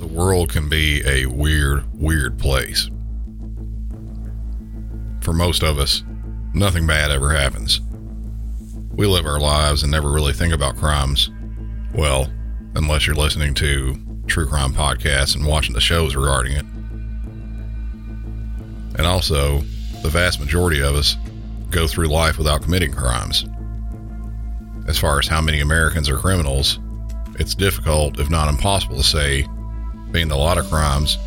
The world can be a weird, weird place. For most of us, nothing bad ever happens. We live our lives and never really think about crimes. Well, unless you're listening to true crime podcasts and watching the shows regarding it. And also, the vast majority of us go through life without committing crimes. As far as how many Americans are criminals, it's difficult, if not impossible, to say, being a lot of crimes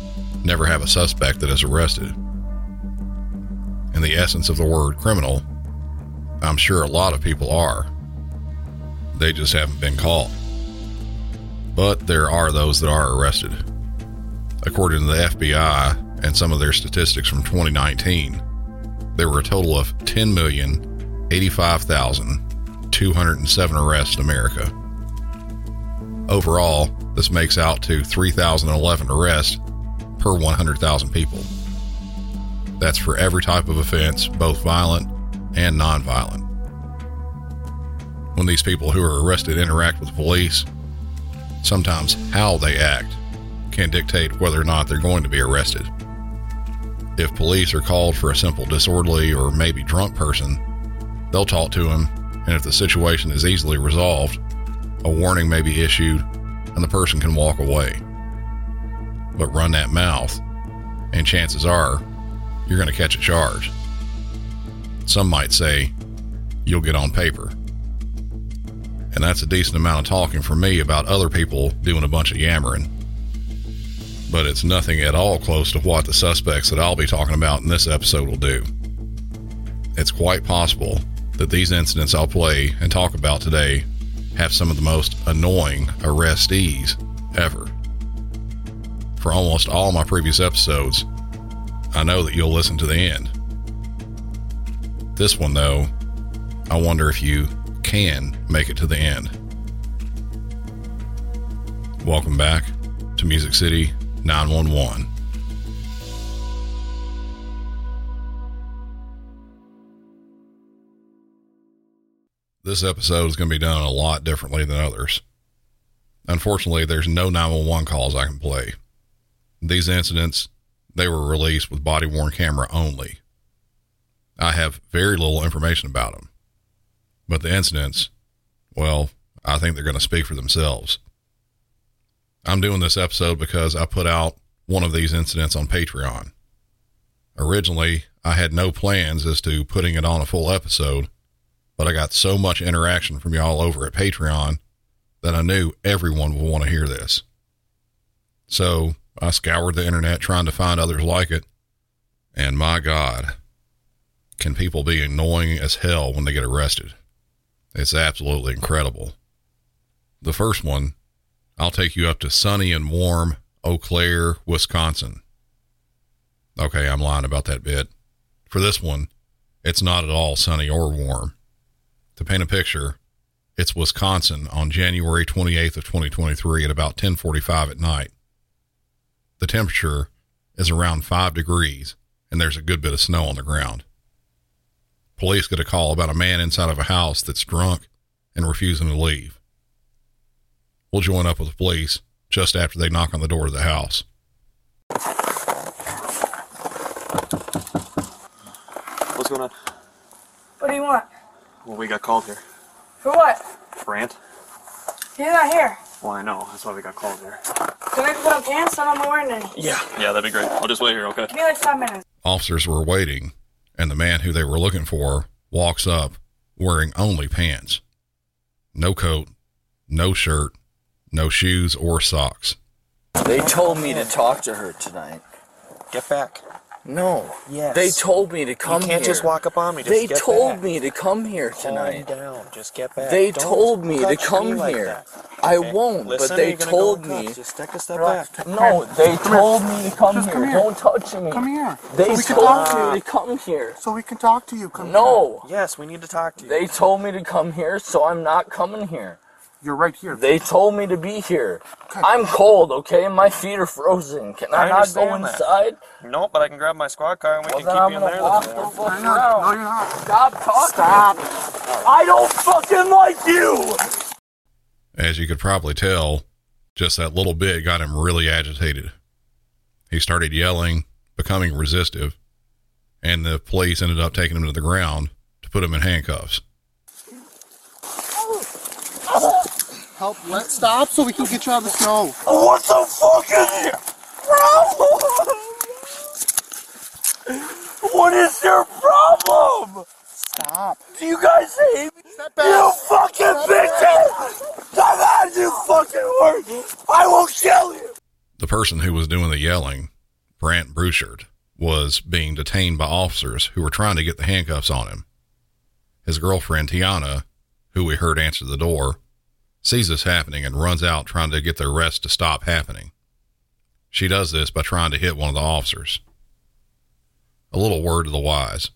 never have a suspect that is arrested. In the essence of the word criminal, I'm sure a lot of people are. They just haven't been caught. But there are those that are arrested. According to the FBI and some of their statistics from 2019, there were a total of 10,085,207 arrests in America. Overall, this makes out to 3,011 arrests per 100,000 people. That's for every type of offense, both violent and nonviolent. When these people who are arrested interact with police, sometimes how they act can dictate whether or not they're going to be arrested. If police are called for a simple disorderly or maybe drunk person, they'll talk to him, and if the situation is easily resolved, a warning may be issued and the person can walk away. But run that mouth, and chances are you're going to catch a charge. Some might say you'll get on paper. And that's a decent amount of talking for me about other people doing a bunch of yammering. But it's nothing at all close to what the suspects that I'll be talking about in this episode will do. It's quite possible that these incidents I'll play and talk about today have some of the most annoying arrestees ever. For almost all my previous episodes, I know that you'll listen to the end. This one, though, I wonder if you can make it to the end. Welcome back to Music City 911. This episode is going to be done a lot differently than others. Unfortunately, there's no 911 calls I can play. These incidents, they were released with body worn camera only. I have very little information about them. But the incidents, well, I think they're going to speak for themselves. I'm doing this episode because I put out one of these incidents on Patreon. Originally, I had no plans as to putting it on a full episode, but I got so much interaction from y'all over at Patreon that I knew everyone would want to hear this. So I scoured the internet trying to find others like it, and my God, can people be annoying as hell when they get arrested? It's absolutely incredible. The first one, I'll take you up to sunny and warm Eau Claire, Wisconsin. Okay, I'm lying about that bit. For this one, it's not at all sunny or warm. To paint a picture, it's Wisconsin on January 28th of 2023 at about 10:45 at night. The temperature is around 5 degrees and there's a good bit of snow on the ground. Police get a call about a man inside of a house that's drunk and refusing to leave. We'll join up with the police just after they knock on the door of the house. What's going on? What do you want? Well, we got called here. For what? Brant? He's not here. Well, I know. That's why we got called here. Can I put on pants? I'm not wearing any. Yeah. Yeah, that'd be great. I'll just wait here, okay? Give me like five minutes. Officers were waiting, and the man who they were looking for walks up wearing only pants. No coat, no shirt, no shoes or socks. They told me to talk to her tonight. Get back. No. Yes. They told me to come you can't here. just walk up on me. Just They told back. me to come here tonight. Calm down. Just get back. They Don't told me to come me like here. that, I okay? won't, Listen, but they told go me. Just take a step Relax. back. No, they told me to come here. Don't touch me. Come here. They so told talk me to come here. So we can talk to you. Come No. Yes, we need to talk to you. They told me to come here, so I'm not coming here. Here. You're right here. They told me to be here. Okay. I'm cold, okay? My feet are frozen. Can I, I not go understand that. inside? No, but I can grab my squad car and we Well, can then keep I'm you in there. walk the no, fuck. No, you're not. Stop talking. Stop. I don't fucking like you. As you could probably tell, Just that little bit got him really agitated. He started yelling, becoming resistive, and the police ended up taking him to the ground to put him in handcuffs. Help, let's stop so we can get you out of the snow. What the fuck is your problem? What is your problem? Stop. Do you guys hate me? Step back. You fucking bitches! Come on, you fucking work! I will kill you! The person who was doing the yelling, Brant Bruchard, was being detained by officers who were trying to get the handcuffs on him. His girlfriend, Tiana, who we heard answer the door, sees this happening and runs out trying to get the arrest to stop happening. She does this by trying to hit one of the officers. A little word to the wise.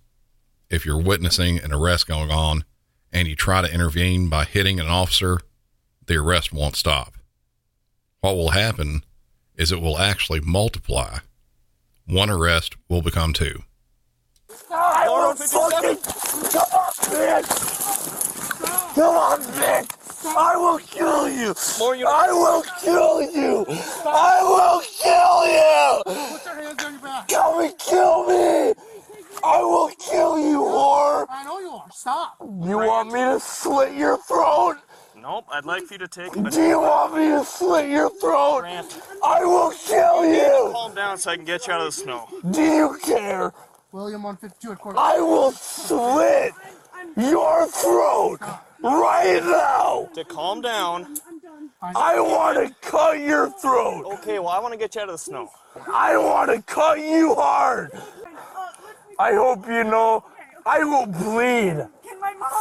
If you're witnessing an arrest going on and you try to intervene by hitting an officer, the arrest won't stop. What will happen is it will actually multiply. One arrest will become two. I will fucking... Come on, bitch! Come on, bitch! I will kill you! I will kill you! I will kill you! Put your hands on your back. Come and kill me! I will kill you, whore! I know you are. Stop. You want me to slit your throat? Nope, I'd like for you to take Do you want me to slit your throat? Grant. I will kill you! Calm down so I can get you out of the snow. Do you care? William 152 at court. I will slit your throat right now! To calm down. I want to cut your throat! Okay, well, I want to get you out of the snow. I want to cut you hard! I hope you know I will bleed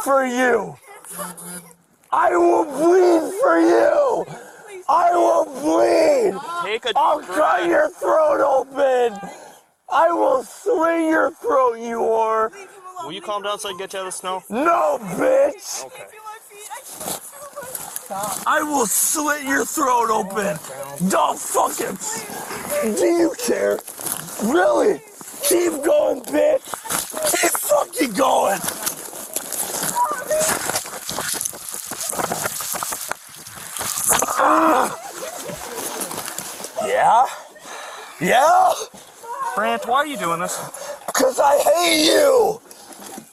for you! I will bleed for you! I will bleed! Take a I'll cut your throat open! I will slit your throat, you whore! Will you calm down so I can get you out of the snow? No, bitch! Okay. I will slit your throat open! Don't fucking. Do you care? Really? Keep going, bitch! Keep fucking going! Ah. Yeah? Yeah? Brant, why are you doing this? Because I hate you!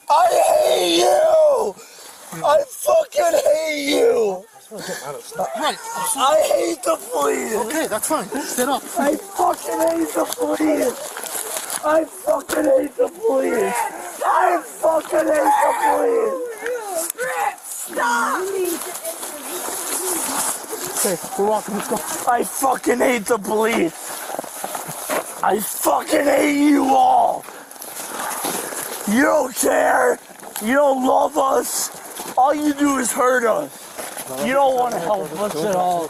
I hate you! I fucking hate you! Right. I hate the police! Okay, that's fine. Sit up. I fucking hate the police! I fucking hate the police! I fucking hate the police! Stop! Okay, we're walking. Let's go. I fucking hate the police! I fucking hate you all! You don't care! You don't love us! All you do is hurt us! You don't want to help us at all.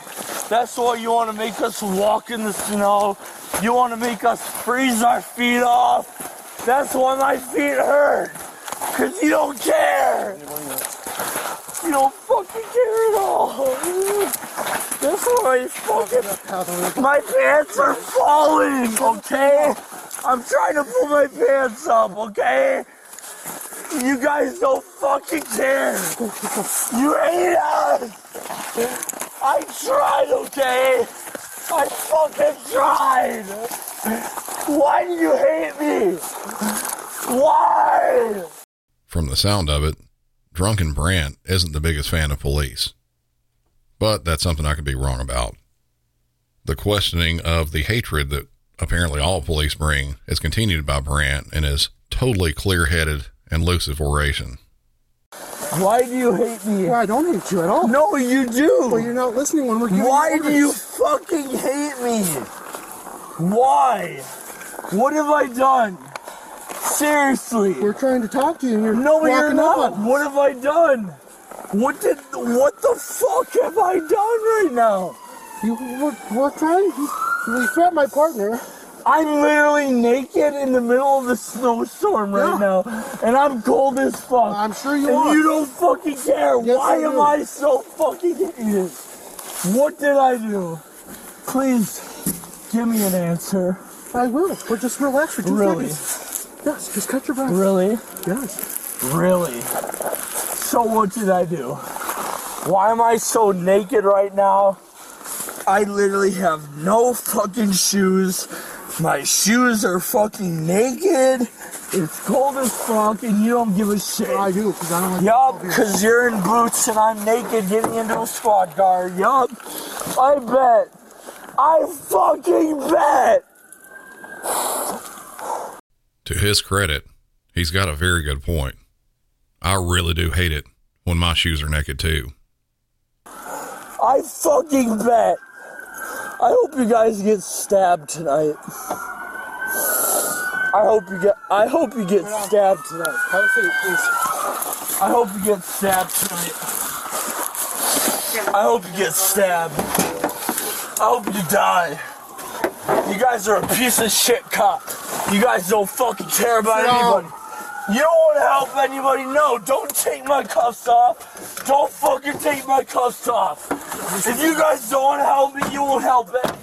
That's why you want to make us walk in the snow. You want to make us freeze our feet off. That's why my feet hurt. Because you don't care. You don't fucking care at all. That's why I fucking my pants are falling, okay? I'm trying to pull my pants up, okay? You guys don't fucking care. You hate us. I tried, okay? I fucking tried. Why do you hate me? Why? From the sound of it, Drunken Brant isn't the biggest fan of police. But that's something I could be wrong about. The questioning of the hatred that apparently all police bring is continued by Brant in his totally clear headed and lucid oration. Why do you hate me? Well, I don't hate you at all. No, you do. Well, do. you're not listening when we're giving Why you do you fucking hate me? Why? What have I done? Seriously. We're trying to talk to you and you're No, you're not. on. What have I done? What did? What the fuck have I done right now? You, we're, trying. We threatened my partner. I'm literally naked in the middle of the snowstorm right Yeah. now, and I'm cold as fuck. I'm sure you and are. you don't fucking care. Yes, Why I am. I so fucking hated? What did I do? Please give me an answer. I will. We're just relax for two Really? seconds. Yes, just cut your breath. Really? Yes. Really? So what did I do? Why am I so naked right now? I literally have no fucking shoes. My shoes are fucking naked. It's cold as fuck, and you don't give a shit. I do, because I don't like Yup, because you're in boots and I'm naked getting into a squad car. Yup. I bet. I fucking bet. To his credit, he's got a very good point. I really do hate it when my shoes are naked too. I fucking bet. I hope you guys get stabbed tonight. I hope you get. I hope you get stabbed tonight. Have a seat, please. I hope you get stabbed tonight. I hope you get stabbed. I hope you die. You guys are a piece of shit cop. You guys don't fucking care about anybody. You don't want to help anybody. No, don't take my cuffs off. Don't fucking take my cuffs off. If you guys don't want to help me, you won't help it.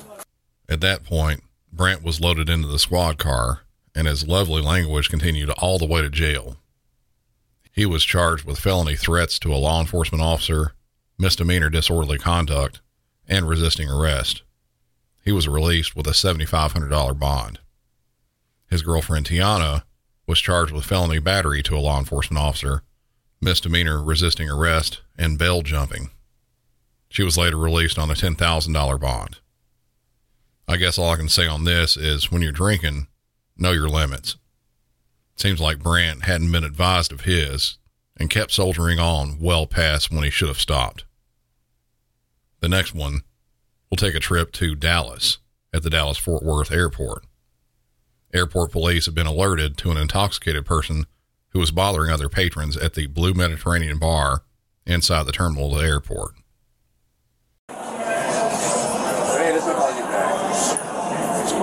At that point, Brant was loaded into the squad car, and his lovely language continued all the way to jail. He was charged with felony threats to a law enforcement officer, misdemeanor disorderly conduct, and resisting arrest. He was released with a $7,500 bond. His girlfriend Tiana was charged with felony battery to a law enforcement officer, misdemeanor resisting arrest, and bail jumping. She was later released on a $10,000 bond. I guess all I can say on this is when you're drinking, know your limits. Seems like Brant hadn't been advised of his and kept soldiering on well past when he should have stopped. The next one, we'll take a trip to Dallas at the Dallas Fort Worth airport. Airport police have been alerted to an intoxicated person who was bothering other patrons at the Blue Mediterranean bar inside the terminal of the airport.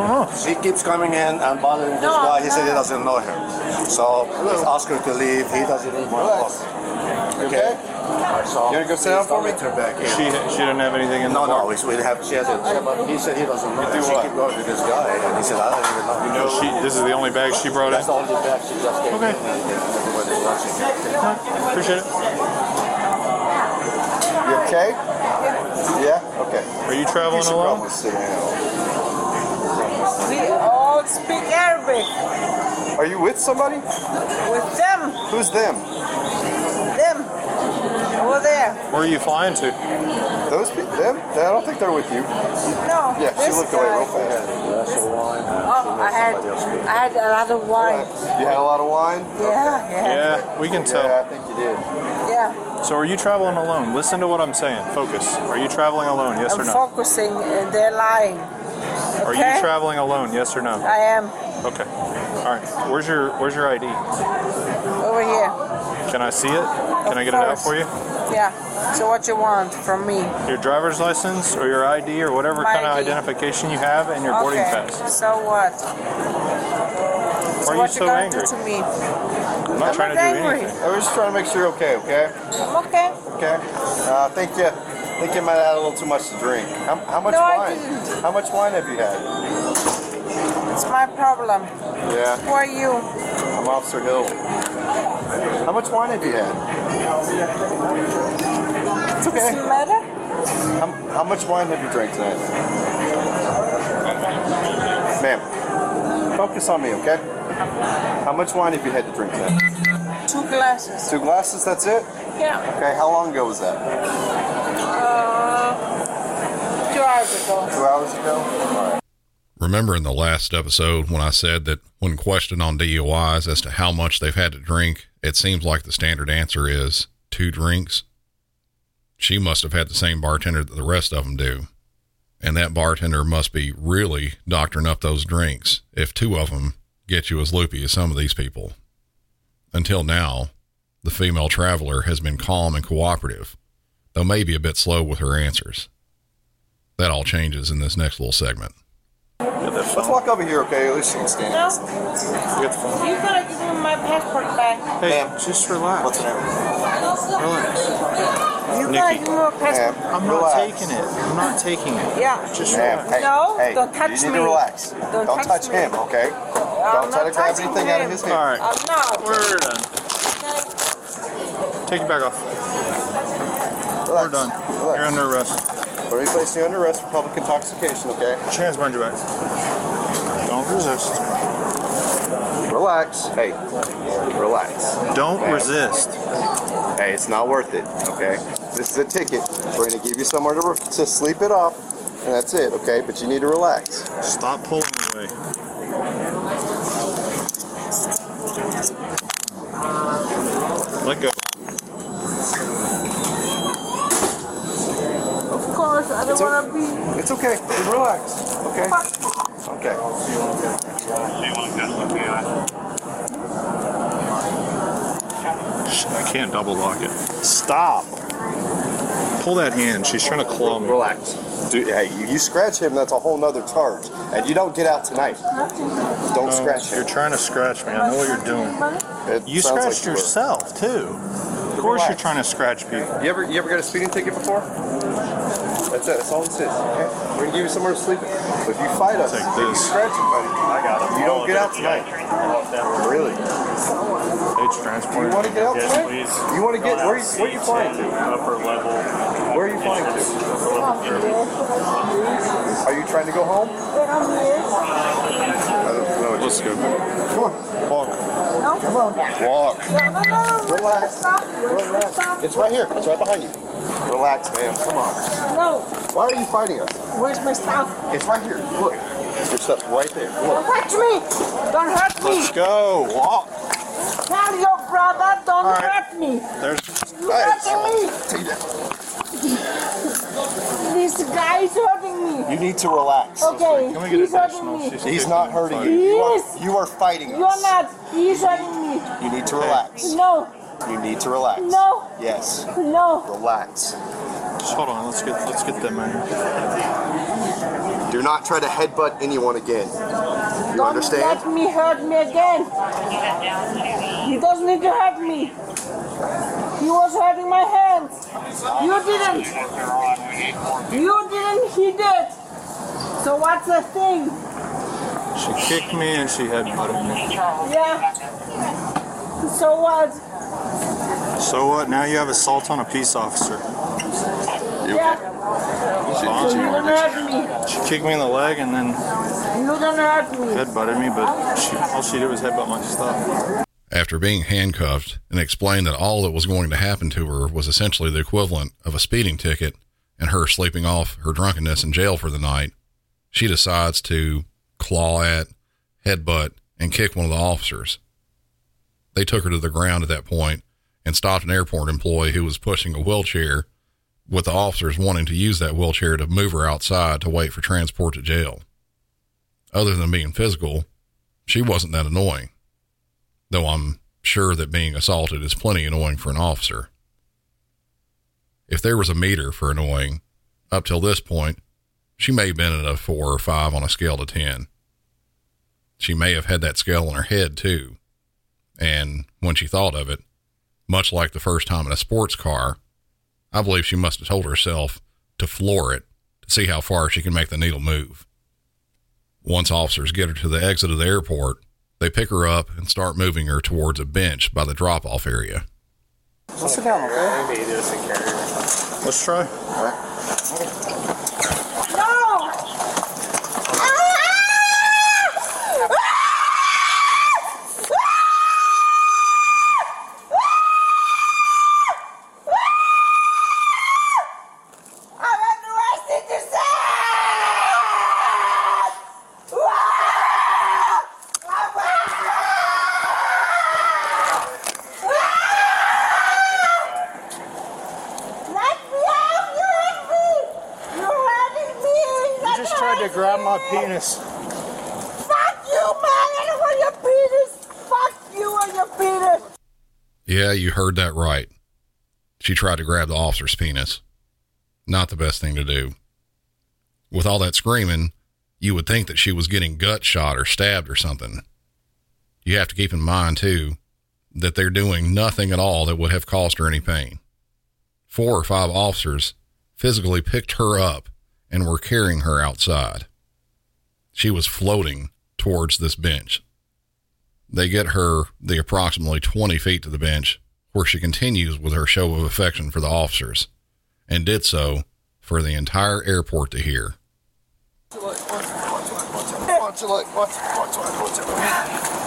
What's going on? Keeps coming in and bothering this No, guy. He said he doesn't know her. So let's ask her to leave. He doesn't even want to talk. Okay? So You wanna go sit down please for don't me? her back in. She she didn't have anything in no, the no, we we have, she has a, but he said he doesn't know. do him. She what? keep going to this guy, and he said, I don't even know. You know, she this is the only bag she brought in. That's the only bag she just gave Okay. me, everybody's watching. Appreciate it. You okay? Yeah? Okay. Are you You traveling should alone? Probably sit down. We all speak Arabic Are you with somebody? with them, Who's them? them over there. Where are you flying to? Those people? Them? I don't think they're with you. No, Yeah, she this looked away real fast. Oh, I had, I had a lot of wine. You had a lot of wine? Yeah, yeah, Yeah, we can tell. Yeah. I think you did. yeah. So are you traveling alone? Listen to what I'm saying. Focus. Are you traveling alone? Yes or I'm no? focusing. and They're lying. Are Okay. you traveling alone? Yes or no? I am Okay. All right. Where's your Where's your ID? over here. Can I see it? Can I get it out for you? Yeah. So what you want from me? Your driver's license or your ID or whatever My kind of identification you have and your boarding okay. pass. So what? Why so are you what so you gonna angry? do to me? I'm not I'm trying not to do angry. anything. I was just trying to make sure you're okay, okay? I'm okay. Okay. Uh, I think you, I think you might have had a little too much to drink. How, how much No, I wine? didn't. How much wine have you had? It's my problem. Yeah, Who are you? I'm Officer Hill. How much wine have you had? It's Does okay. it matter? How, how much wine have you drank tonight? Ma'am, focus on me, okay? How much wine have you had to drink tonight? Two glasses. Two glasses, that's it? Yeah. Okay, how long ago was that? Hours ago. Two hours ago? All right. Remember in the last episode when I said that when questioned on DUIs as to how much they've had to drink, it seems like the standard answer is two drinks? She must have had the same bartender that the rest of them do. And that bartender must be really doctoring up those drinks if two of them get you as loopy as some of these people. Until now, the female traveler has been calm and cooperative, though maybe a bit slow with her answers. That all changes in this next little segment. Let's walk over here, okay? At least you can stand. No, Get the phone. you gotta give me my passport back. Hey, Ma'am. just relax. What's your name? Relax. You gotta give me my passport. Ma'am, I'm not taking it. I'm not taking it. Yeah. Just Ma'am, relax. hey, No, hey, don't touch you need me. to relax. Don't Don't touch touch me. him, okay? I'm Don't try to grab touching anything out of his hand. right. I'm not. We're done. Take your bag off. We're done. Relax. You're under arrest. Let me place you under arrest for public intoxication, okay? Put your hands behind your back. Don't resist. Relax. Hey, relax. Don't Okay. resist. Hey, it's not worth it, okay? This is a ticket. We're gonna give you somewhere to, to sleep it off, and that's it, okay? But you need to relax. Stop pulling away. Let go. Of course, I don't It's want to be. It's okay. Relax, okay? Okay. I can't double lock it. Stop. Pull that hand. She's trying to claw me. Relax. Dude, hey, you, you scratch him, that's a whole nother charge. And you don't get out tonight. Don't No, scratch him. You're trying to scratch me. I know what you're doing. It You sounds like scratched you were. yourself too. Of course, you're trying to scratch people. You ever you ever got a speeding ticket before? That's it. That's all this is. Okay. We're gonna give you somewhere to sleep. But if you fight us, Take if you this. scratch somebody, I got it. You don't oh, get out tonight. Really? It's Do transport. you want to get out Yes, tonight? please. You want to get where? You, where are you flying to? Upper level. Where are you flying to? Are you trying to go home? I don't know. Let's go. Come on. Walk. Come on. Walk. Relax. Relax. It's right here. It's right behind you. Relax, man. Come on. No, Why are you fighting us? where's my stuff? It's right here. Look. Your stuff's right there. Don't Look. touch me! Don't hurt me! Let's go. Walk. Tell your brother, don't All right. hurt me! There's. You're hurting me! Take that. This guy is hurting me! You need to relax. Okay, Can we get he's hurting me. She's He's not me. hurting you. Fine. You are, Yes. you are fighting You're us. not. He's hurting me. You need to relax. No, You need to relax. No. Yes. no. Relax. Just hold on. Let's get. Let's get them in. Do not try to headbutt anyone again. You Don't understand? let me hurt me again. He doesn't need to hurt me. He was hurting my hands. You didn't. You didn't. He did. So what's the thing? She kicked me and she headbutted me. Yeah. So what? So what? Now you have assault on a peace officer. Yeah. So you don't hurt me. She kicked me in the leg and then You don't hurt me. headbutted me, but she, all she did was headbutt my stuff. After being handcuffed and explained that all that was going to happen to her was essentially the equivalent of a speeding ticket and her sleeping off her drunkenness in jail for the night, she decides to claw at, headbutt, and kick one of the officers. They took her to the ground at that point and stopped an airport employee who was pushing a wheelchair, with the officers wanting to use that wheelchair to move her outside to wait for transport to jail. Other than being physical, she wasn't that annoying though I'm sure that being assaulted is plenty annoying for an officer. If there was a meter for annoying, up till this point, she may have been at a four or five on a scale to 10. She may have had that scale in her head too. And when she thought of it, much like the first time in a sports car, I believe she must have told herself to floor it to see how far she can make the needle move. Once officers get her to the exit of the airport, they pick her up and start moving her towards a bench by the drop off area. Let's go. Let's try. No! I'm arrested to Let me out! You hit me! You're hurting me! You just tried to grab my penis. Fuck you, man! I don't want your penis! Fuck you and your penis! Yeah, you heard that right. She tried to grab the officer's penis. Not the best thing to do. With all that screaming, you would think that she was getting gut shot or stabbed or something. You have to keep in mind, too, that they're doing nothing at all that would have caused her any pain. Four or five officers physically picked her up and were carrying her outside. She was floating towards this bench. They get her the approximately 20 feet to the bench, where she continues with her show of affection for the officers, and did so for the entire airport to hear. Watch it, watch it, watch it, watch it, watch it. Let me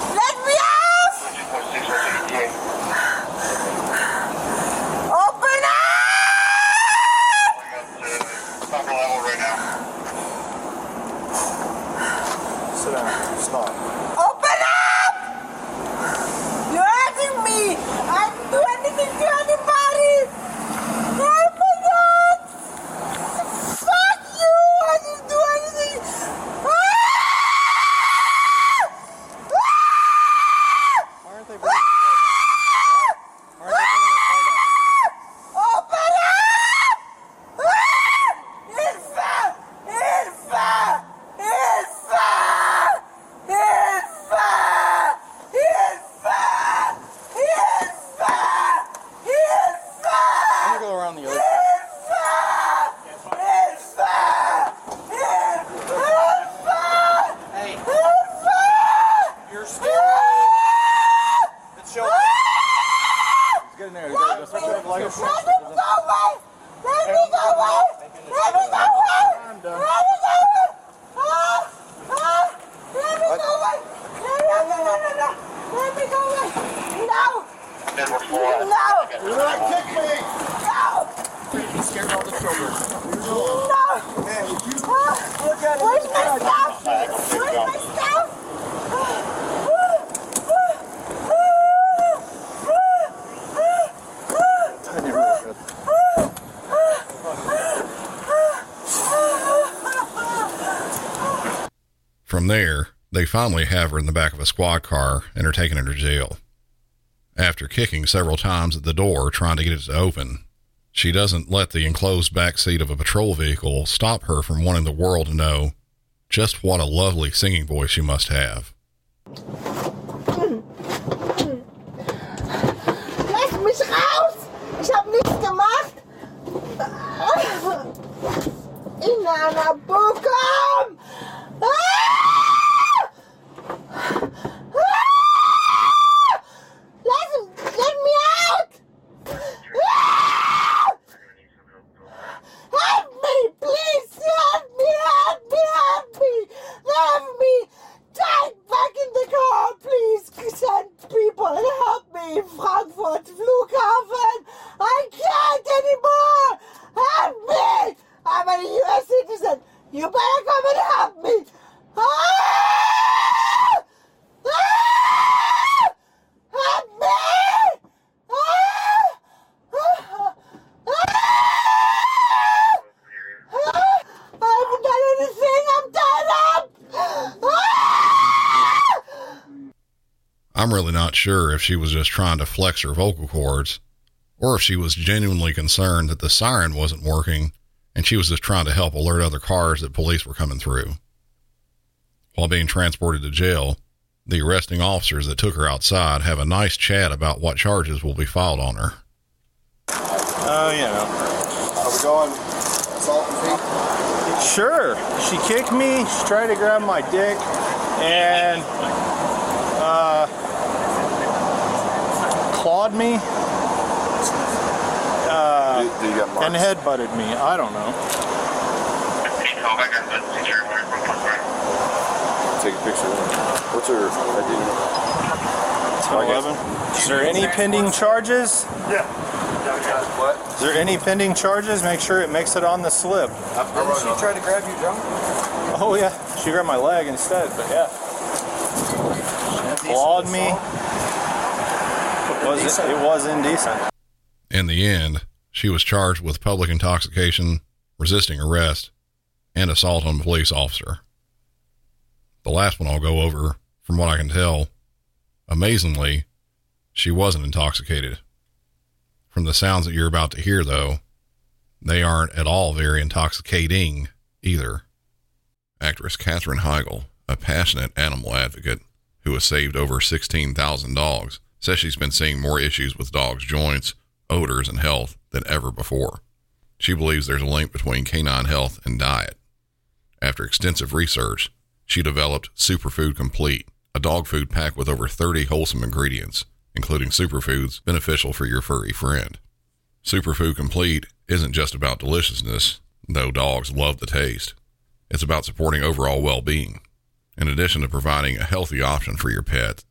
finally have her in the back of a squad car and are taking her to jail. After kicking several times at the door trying to get it to open, she doesn't let the enclosed back seat of a patrol vehicle stop her from wanting the world to know just what a lovely singing voice she must have. Lass mich raus! Ich hab nichts gemacht! Inanna Bukum! Ah! Ah! Lass, let me out! Ah! Help me, please! Help me, help me, help me! Help me! Take back in the car, please! Send people and help me! Frankfurt Flughafen! I can't anymore! Help me! I'm a US citizen! You better come and help me! Ah! Ah! Help me! Ah! Ah! Ah! I haven't done anything. I'm tied up. Ah! I'm really not sure if she was just trying to flex her vocal cords or if she was genuinely concerned that the siren wasn't working and she was just trying to help alert other cars that police were coming through. While being transported to jail, the arresting officers that took her outside have a nice chat about what charges will be filed on her. Oh, you know. Are we going salt and feet? Sure. She kicked me. She tried to grab my dick, and uh, clawed me uh, do, do you got marks? and headbutted me. I don't know. Take a picture. What's her ID? 11. Is there any pending charges? Yeah. What? Is there any pending charges? Make sure it makes it on the slip. Didn't she try to grab you drunk? Oh yeah, she grabbed my leg instead, but yeah. Clawed me. It was, it was indecent. In the end, she was charged with public intoxication, resisting arrest, and assault on a police officer. The last one I'll go over, from what I can tell, amazingly, she wasn't intoxicated. From the sounds that you're about to hear, though, they aren't at all very intoxicating either. Actress Katherine Heigl, a passionate animal advocate who has saved over 16,000 dogs, says she's been seeing more issues with dogs' joints, odors, and health than ever before. She believes there's a link between canine health and diet. After extensive research, she developed Superfood Complete, a dog food pack with over 30 wholesome ingredients, including superfoods beneficial for your furry friend. Superfood Complete isn't just about deliciousness, though dogs love the taste. It's about supporting overall well being. In addition to providing a healthy option for your pet,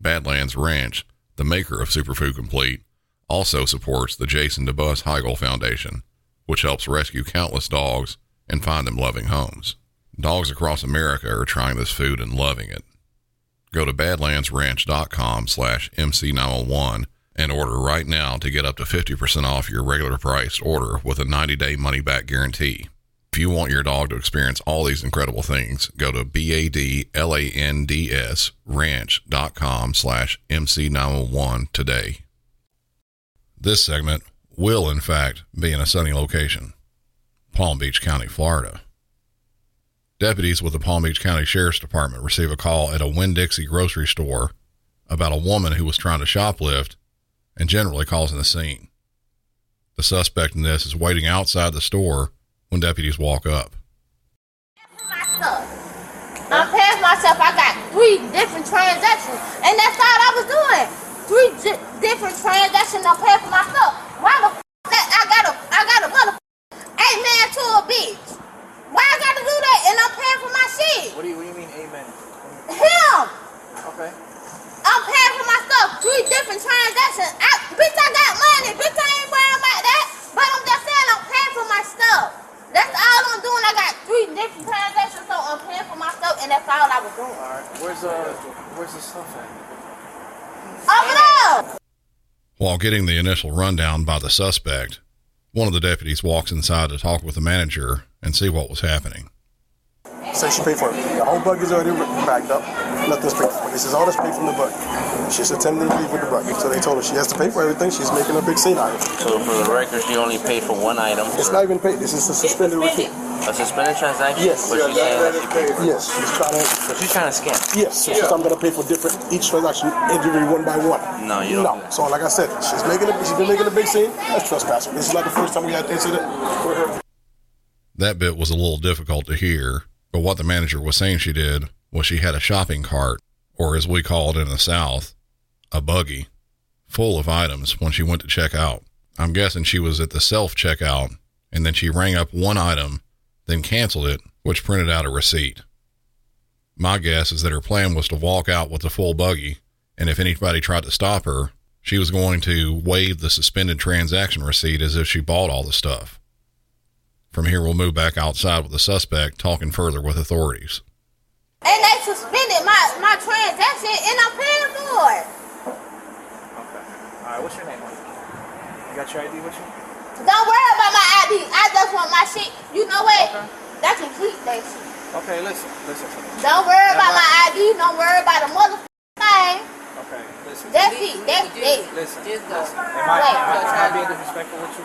Badlands Ranch, the maker of Superfood Complete, also supports the Jason DeBus Heigl Foundation, which helps rescue countless dogs and find them loving homes. Dogs across America are trying this food and loving it. Go to badlandsranch.com slash MC901 and order right now to get up to 50% off your regular priced order with a 90 day money back guarantee. If you want your dog to experience all these incredible things, go to B-A-D-L-A-N-D-S ranch.com slash MC901 today. This segment will, in fact, be in a sunny location, Palm Beach County, Florida. Deputies with the Palm Beach County Sheriff's Department receive a call at a Winn Dixie grocery store about a woman who was trying to shoplift and generally causing a scene. The suspect in this is waiting outside the store when deputies walk up. I'm paying myself. I got three different transactions, and that's all I was doing. Three di- different transactions. I'm paying for my. Why the f- that I got a I got a mother eight man to a bitch? Why I got to do that? And I'm paying for my shit. What do you, what do you mean, amen? Him. Okay. I'm paying for my stuff. Three different transactions. I, bitch, I got money. Bitch, I ain't worrying about that. But I'm just saying I'm paying for my stuff. That's all I'm doing. I got three different transactions, so I'm paying for my stuff, and that's all I was doing. All right. Where's uh, where's the stuff at? Over there. While getting the initial rundown by the suspect, one of the deputies walks inside to talk with the manager and see what was happening. Say she paid for it. The whole bug is already backed up. Nothing's paid for. This is all that's paid from the bug. She's attempting to leave with the bug. So they told her she has to pay for everything. She's making a big scene out of it. So for the record, she only paid for one item. It's not even paid. This is a suspended receipt. A suspended transaction? Yes. But she's saying that she paid Yes. She's trying to. So she's trying to scam. Yes. So she's I'm gonna pay for different each transaction individually one by one. No, you don't. No. So like I said, she's making a, she's been making a big scene. That's trespassing. This is not the first time we had incident with her. That bit was a little difficult to hear, but what the manager was saying she did was she had a shopping cart, or as we call it in the South, a buggy, full of items when she went to check out. I'm guessing she was at the self checkout and then she rang up one item, then canceled it, which printed out a receipt. My guess is that her plan was to walk out with the full buggy, and if anybody tried to stop her, she was going to waive the suspended transaction receipt as if she bought all the stuff. From here, we'll move back outside with the suspect talking further with authorities. And they suspended my, my transaction, and I'm paying for it. Okay. All right. What's your name? You got your ID with you? Don't worry about my ID. I just want my shit. You know what? That can keep that shit. Okay. Listen. Listen to. Don't worry Am about my ID. Don't worry about the motherfucking thing. Okay. Listen. That's it. That's it. Listen. Listen. Am I, am, I, am I being disrespectful with you?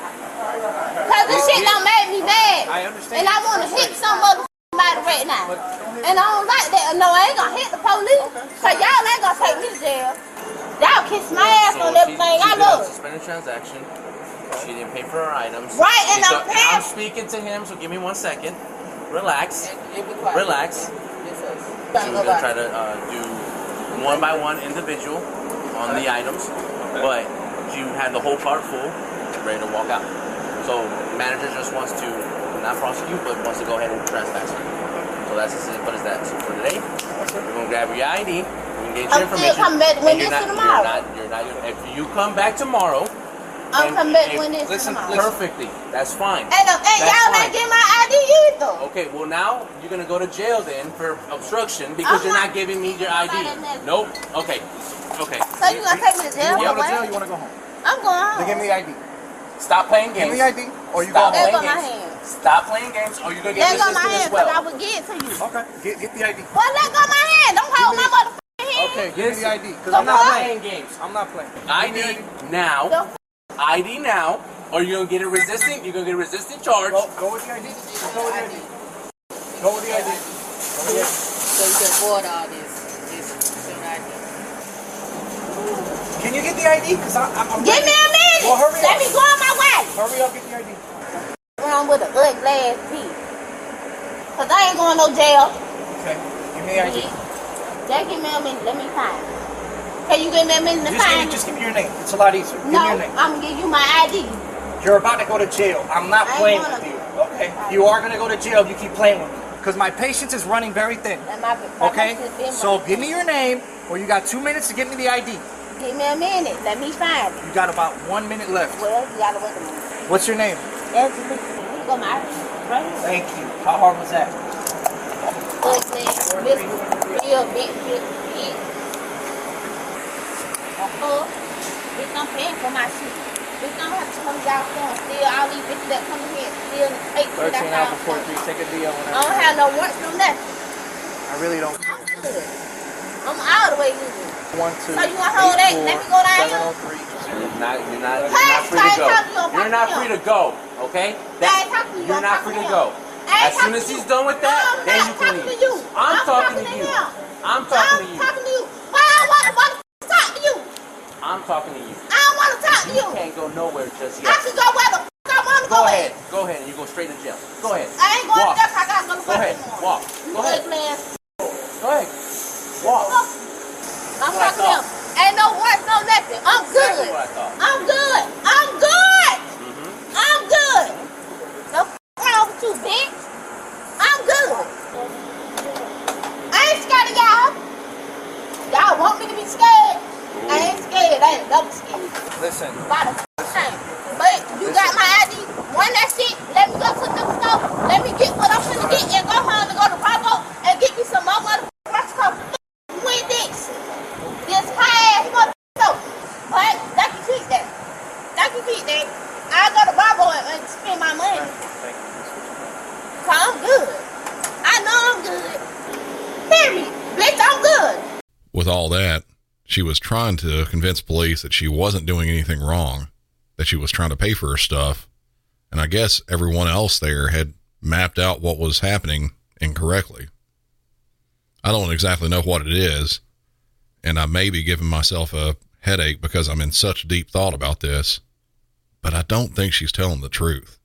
Cause this shit don't make me mad. I understand. And I wanna hit some motherfucking body right now. And I don't like that. No, I ain't gonna hit the police. Cause y'all ain't gonna take me to jail. Y'all kiss my ass So on she, everything she I did a love. suspended transaction. She didn't pay for her items. Right, and I'm go- paying- I'm speaking to him, so give me one second. Relax. Relax. She was gonna try to uh, do one by one individual on the items, but you had the whole cart full, ready to walk out. So manager just wants to not prosecute, but wants to go ahead and trespass. So that's as simple as that. So for today, we're gonna grab your ID. We can get your I'm still information. coming back to and you're not, tomorrow. You're not, you're not, if you come back tomorrow, I'm and- coming back and- when this listen, tomorrow. perfectly. That's fine. And, um, and That's y'all fine. ain't get my ID either. Okay, well now you're gonna go to jail then for obstruction because I'm you're not- not giving me your ID. not in there. Nope. Okay. Okay. So you gonna take me to jail? You want to jail? You want to go home? I'm going Then give me the ID. Stop playing games. Give me the ID, or you Stop go There home. go playing my hand. Stop playing games, or you're gonna get There go my hand as because I well. would give it to you. Okay. Get, get the ID. Well, let go my hand. Don't hold my motherfucking hand. Okay. Give me the ID. Cause I'm not playing games. I'm not playing. ID now. The ID now, or you're gonna get a resistant. You're gonna get a resistant charge. Go, go with the ID. Go with the ID. Go with the ID. Go with the ID. So you can afford all this. This is. Can you get the ID? Cause I, I'm. I'm Give me a minute. Well, hurry Let up. me go on my way. Hurry up. Get the ID. Wrong with an ugly ass bitch. Cause I ain't going no jail. Okay. Give me the ID. Just give me a minute. Let me find it. Can you give me a minute to Just give, find me, it? just give me your name. It's a lot easier. Give No, me your name. I'm gonna give you my ID. You're about to go to jail. I'm not I playing with you. Okay. You are gonna go to jail if you keep playing with me. Because my patience is running very thin. My, my Okay? So give me your name, or you got two minutes to give me the ID. Give me a minute. Let me find it. You got about one minute left. Well, you gotta wait a minute. What's your name? That's you go my right here. Thank you. How hard was that? Look, man, Mr. Real big, big, big. Uh-huh. Bitch, I'm paying for my shit. Bitch, I'm have to come down here and steal all these bitches that come here and steal and take shit 13 that's Alpha all. 43, take a deal. I don't have no work from nothing. I really don't. I'm good. I'm all the way good. One, two, So you wanna hold that? Let me go down here? You're not, you're not, you're not free to go. you, You're not free to go, okay? I ain't talking to you, You're not free to to go. him. I ain't As soon as he's done with that, I'm then you can talking leave. to you. I'm I'm talking to you. I'm talking to I'm you. talking to you. Why I want to motherfucker to you? I'm talking to you. I don't want to talk to You you. can't go nowhere just yet. I can go where the fuck I want to Go go. ahead. Go ahead. and You go straight to jail. Go ahead. I ain't going Walk. to jail I got to go to Go ahead. Walk. Go ahead. ass. Go ahead. Walk. I'm talking to him. Ain't no work, no nothing. I'm good. What I thought. I'm good. I'm good. Mm-hmm. I'm good. The f wrong with you, bitch? I'm good. I ain't scared of y'all. Y'all want me to be scared? I ain't scared. I ain't double scared. Listen, By the f- time. But you got my ID. Run that shit. Let me go to the store. Let me get what I'm finna get and go home and go to Bravo and get me some more motherfuckers called Win Dix. This high ass motherfucker. But that can keep that. That can keep that. I go to Bravo and, and spend my money. Cause I'm good. I know I'm good. Hear me. Bitch, I'm good. With all that, she was trying to convince police that she wasn't doing anything wrong, that she was trying to pay for her stuff. And I guess everyone else there had mapped out what was happening incorrectly. I don't exactly know what it is, and I may be giving myself a headache because I'm in such deep thought about this, but I don't think she's telling the truth.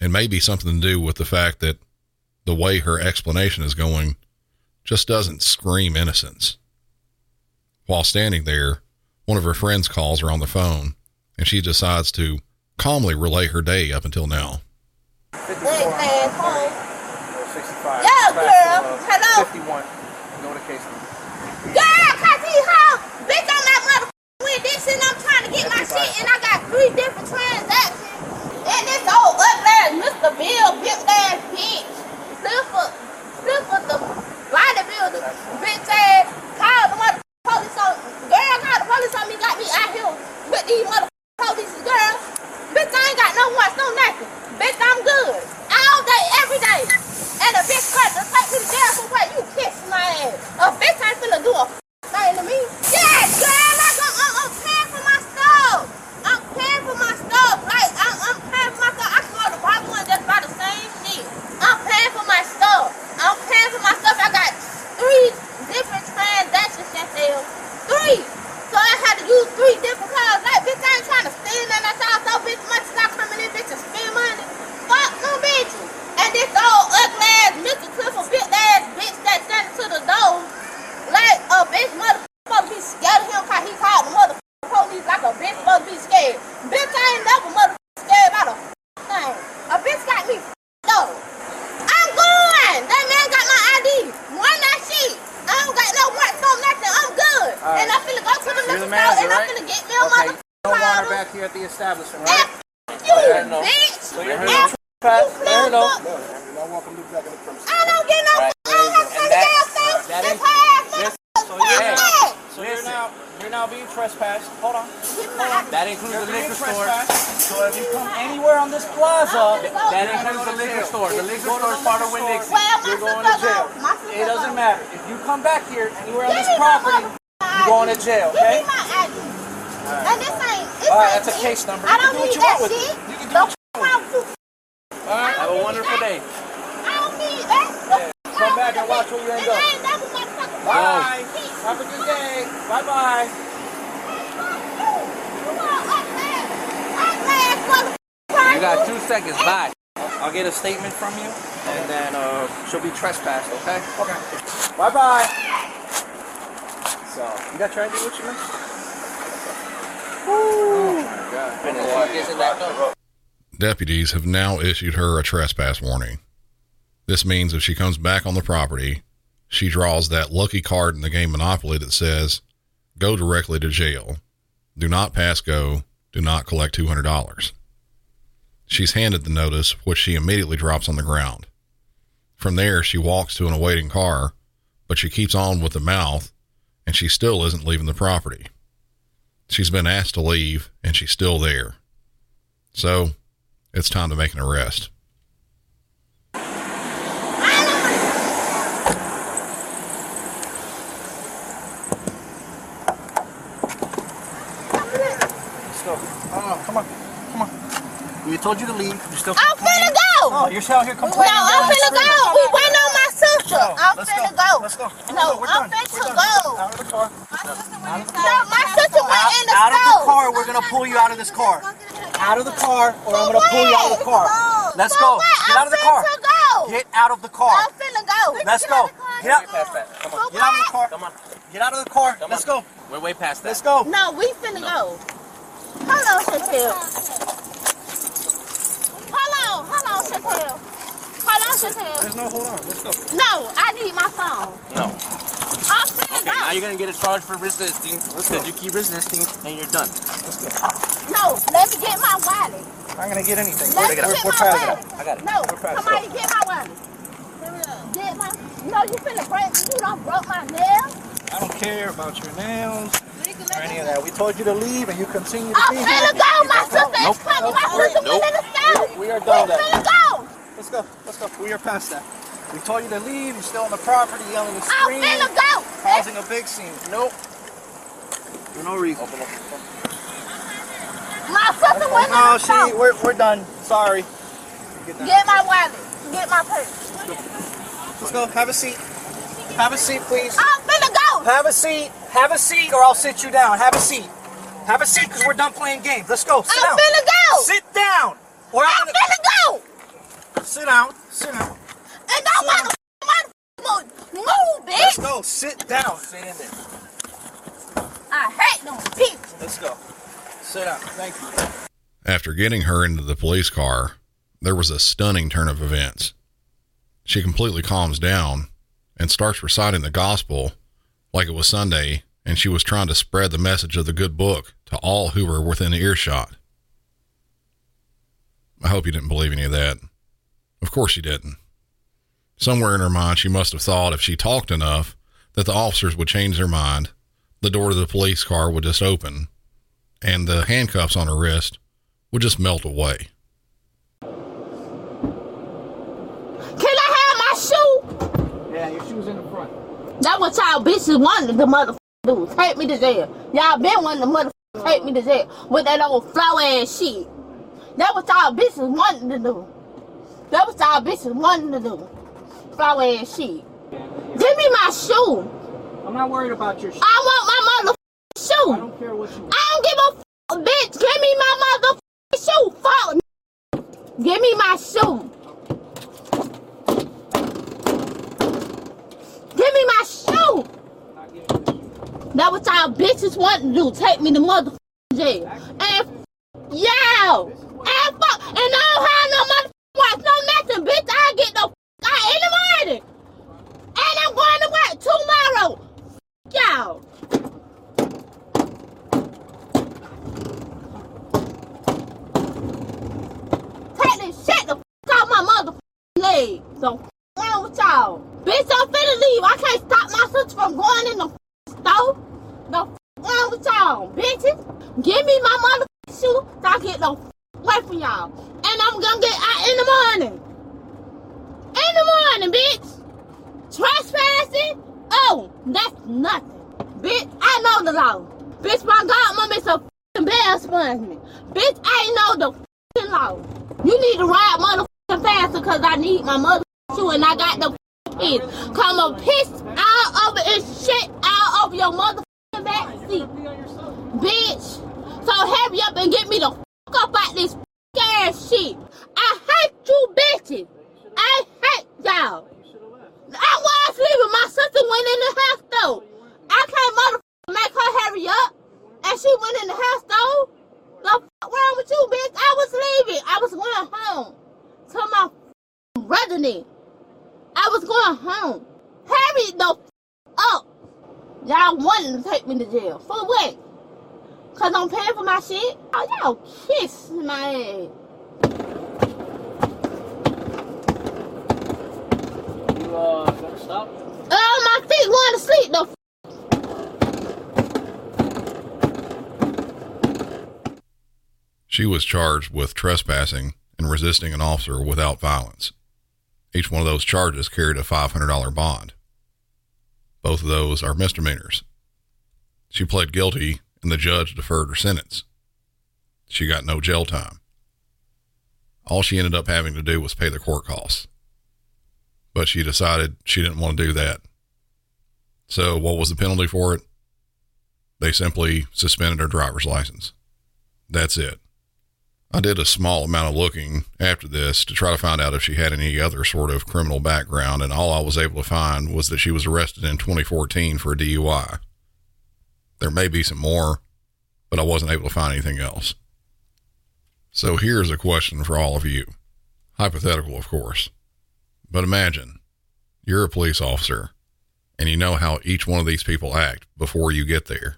It may be something to do with the fact that the way her explanation is going just doesn't scream innocence. While standing there, one of her friends calls her on the phone, and she decides to calmly relay her day up until now. Big ass home. 65. Yeah, girl. Hello. 51. Know the case. Girl, cause he home. Bitch, I'm that motherfucker with this and I'm trying to get my shit and I got three different transactions. And this old ugly ass Mr. Bill, big ass bitch. Clifford, Clifford the bodybuilder, bitch ass. Called the mother police on, girl, called the police on me, got me out here with these mother police, girl. Bitch, I ain't got no warrants, no nothing. Bitch, I'm good. All day, every day. And a bitch cut to take me to jail for what? You kiss my ass. A bitch ain't finna do a thing to me. Yeah, girl, like I'm, I'm, I'm paying for my stuff. I'm paying for my stuff. Like, I'm, I'm paying for my stuff. I can go to Bible and just buy the same shit. I'm paying for my stuff. I'm paying for my stuff. I got three different transactions that sale. Three. So I had to use three different cards. Like, bitch, I ain't trying to steal none of y'all so bitch much as I come in this bitch and spend money. Fuck no bitches. And this old ugly ass Mr. Clifford big ass bitch that standing to the door. Like a bitch mother supposed to be scared of him cause he called the mother police like a bitch supposed to be scared. Bitch, I ain't never mother scared about a thing. A bitch got me though. I'm going. That man got my ID. Run that shit. I don't got no work, no nothing. I'm good. All right. And I'm finna go to the You're liquor the store manager, and I'm right? finna get me a Okay, mother no want her back here at the establishment, right? you, Let her know. bitch. So you're F here to pass. Let her know. You're not welcome to back in the premises. I don't get no. Right. I don't have to And take that- a damn thing. that This ain't- high this- ass So you're Fuck now, that. so you're now, you're now being trespassed. Hold on. That includes You're the liquor store. So if you come anywhere on this plaza, That includes the liquor store. The liquor store is part of Winn Dixie. You're going to jail. go. My sister It doesn't matter. If you come back here anywhere on this property, you're going to jail, okay? me my ID. And this ain't. All right, that's a case number. I You don't can do what need you want that with it. You can do what f- wrong with you. All right. Have a wonderful day. I don't need that. Come back and watch where you end up. I ain't never motherfucking Bye. Have a good day. Bye bye bye. You got two seconds. Bye. I'll get a statement from you, and then uh, she'll be trespassed, okay? Okay. Bye bye. So, you got your ID with you, man? Oh my god. Finish. Get it up. Deputies have now issued her a trespass warning. This means if she comes back on the property, she draws that lucky card in the game Monopoly that says, go directly to jail. Do not pass go. Do not collect $200. She's handed the notice, which she immediately drops on the ground. From there, she walks to an awaiting car, but she keeps on with the mouth, and she still isn't leaving the property. She's been asked to leave, and she's still there. So, it's time to make an arrest. Let's go. Oh, come on. Come on. We told you to leave. Oh, you're still I'm finna go. Oh, you're out here No. I'm finna go. We waiting on my sister. I'm Let's finna go. go. Let's go. No, We're I'm done. finna go. Out of the car. No, my sister went in the car out of the car. We're gonna pull you out of this car. Out of the car, or I'm gonna pull you out of the car. Let's go. Get out of the car. Get out of the car. I'm finna go. Let's go. Get out. Come on. Get out of the car. Come on. Get out of the car. Let's go. We're way past that. Let's go. No, we finna go. Hold on, Chantel. Hold on, hold on, Chantel. Hold on, Chantel. There's no hold on. Let's go. No, I need my phone. No. I'm finna Okay, now go. you're gonna get a charge for resisting. Because you keep resisting and you're done. No, let me get my wallet. I'm not gonna get anything. Let We're, me we're, get we're my wallet. I got it. No, We're past somebody get my wallet. Get my. No, you finna break. You done broke my nail. I don't care about your nails or any of that. We told you to leave, and you continue to I'm be finna here. go. My sister Nope. is coming. My sister Nope. went in the store. We are done We with finna that. go. Let's go. Let's go. We are past that. We told you to leave. You're still on the property, yelling and I'm screaming, finna go. causing a big scene. Nope. For no reason. Open My sister went in No, the store. she. We're, we're done. Sorry. Get down. Get my wallet. Get my purse. Let's go. Have a seat. Have a seat, please. I'm finna go. Have a seat. Have a seat, or I'll sit you down. Have a seat. Have a seat, because we're done playing games. Let's go. Sit I'm down. finna go. Sit down. Or I'm I'm finna go. Sit down. Sit down. And don't wanna move, move, Let's go. Sit down. Sit in there. I hate them people. Let's go. Sit down. Thank you. After getting her into the police car, there was a stunning turn of events. She completely calms down and starts reciting the gospel like it was Sunday and she was trying to spread the message of the good book to all who were within earshot. I hope you didn't believe any of that. Of course she didn't. Somewhere in her mind, she must have thought if she talked enough that the officers would change their mind, the door to the police car would just open, and the handcuffs on her wrist would just melt away. Can I have my shoe? Yeah, your shoes in the front. That what y'all bitches wanted the motherfucker do. Take me to jail. Y'all been wanting the motherfucker take me to jail with that old flower ass shit. That what y'all bitches wanting to do. That was y'all bitches wanting to do. Flower ass shit. Give me my shoe. I'm not worried about your shoe. I want my motherfucking shoe. I don't care what you. Do. I don't give a f- bitch. Give me my motherfucking shoe. Fuck. Me. Give me my shoe. Give me my shoe. That what y'all bitches want to do. Take me to motherfucking jail. And y'all. And fuck. And I don't have no motherfucking watch. No nothing, bitch. I get no f- out in the morning. And I'm going to work tomorrow. Take this shit the f out my motherfucking leg. So wrong with y'all. Bitch, I'm finna leave. I can't stop my sister from going in the store. The wrong with y'all, bitches. Give me my motherfucking shoe so I get f- away from y'all. And I'm gonna get out in the morning. In the morning, bitch. Trespassing? Oh, that's nothing. Bitch, I know the law. Bitch, my godmom is a f***ing bear sponge Bitch, I know the f***ing law. You need to ride motherfucking faster because I need my mother shoe and I got the piss. Come on, piss all over and shit all over your motherfucking back seat. Bitch. So hurry up and get me the fuck up out this ass shit. I hate you bitches. I hate y'all. I was leaving. My sister went in the house though. I can't motherfucker make her hurry up. And she went in the house though. The f- wrong with you, bitch? I was leaving. I was going home to my resident. I was going home. Hurry the f- up. Y'all wanted to take me to jail. For what? Cause I'm paying for my shit? Oh, y'all kiss my ass. You uh gonna stop? Oh, my feet going to sleep though. She was charged with trespassing and resisting an officer without violence. Each one of those charges carried a $500 bond. Both of those are misdemeanors. She pled guilty and the judge deferred her sentence. She got no jail time. All she ended up having to do was pay the court costs. But she decided she didn't want to do that. So, what was the penalty for it? They simply suspended her driver's license. That's it. I did a small amount of looking after this to try to find out if she had any other sort of criminal background, and all I was able to find was that she was arrested in 2014 for a DUI. There may be some more, but I wasn't able to find anything else. So here's a question for all of you. Hypothetical, of course. But imagine you're a police officer and you know how each one of these people act before you get there.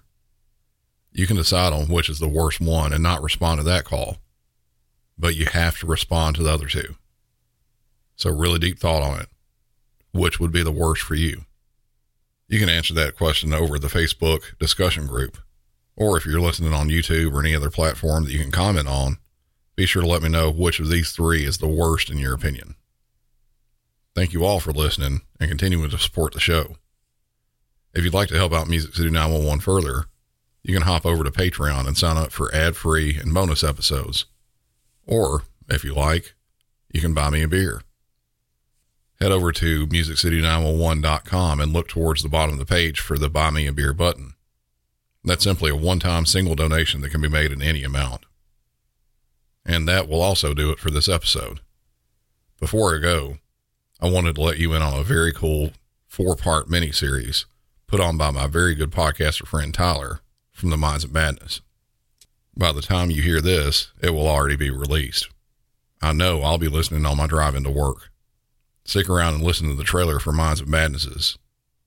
You can decide on which is the worst one and not respond to that call, but you have to respond to the other two. So, really deep thought on it. Which would be the worst for you? You can answer that question over the Facebook discussion group, or if you're listening on YouTube or any other platform that you can comment on, be sure to let me know which of these three is the worst in your opinion. Thank you all for listening and continuing to support the show. If you'd like to help out Music City 911 further, you can hop over to Patreon and sign up for ad free and bonus episodes. Or, if you like, you can buy me a beer. Head over to MusicCity911.com and look towards the bottom of the page for the Buy Me a Beer button. That's simply a one time single donation that can be made in any amount. And that will also do it for this episode. Before I go, I wanted to let you in on a very cool four part mini series put on by my very good podcaster friend Tyler from the Minds of Madness. By the time you hear this, it will already be released. I know I'll be listening on my drive into work. Stick around and listen to the trailer for Minds of Madness's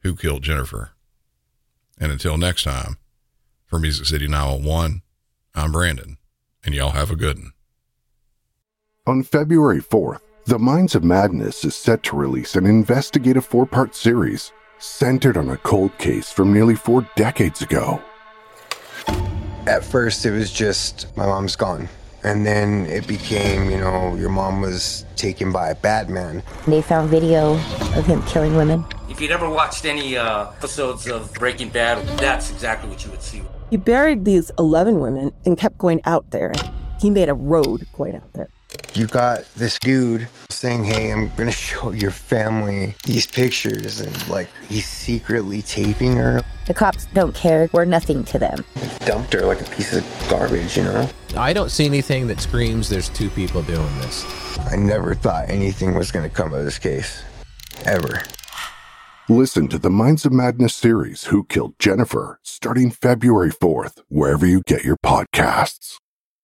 Who Killed Jennifer. And until next time, for Music City 911, I'm Brandon, and y'all have a good one. On February 4th, The Minds of Madness is set to release an investigative four part series centered on a cold case from nearly four decades ago. At first, it was just my mom's gone. And then it became, you know, your mom was taken by a bad man. They found video of him killing women. If you'd ever watched any uh, episodes of Breaking Bad, that's exactly what you would see. He buried these 11 women and kept going out there. He made a road going out there. You got this dude saying, Hey, I'm gonna show your family these pictures. And like, he's secretly taping her. The cops don't care. We're nothing to them. Dumped her like a piece of garbage, you know? I don't see anything that screams there's two people doing this. I never thought anything was gonna come of this case. Ever. Listen to the Minds of Madness series Who Killed Jennifer starting February 4th, wherever you get your podcasts.